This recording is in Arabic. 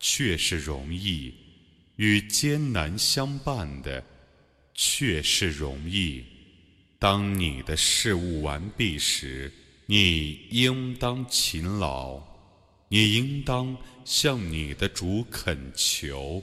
却是容易，与艰难相伴的却是容易。当你的事务完毕时，你应当勤劳，你应当向你的主恳求。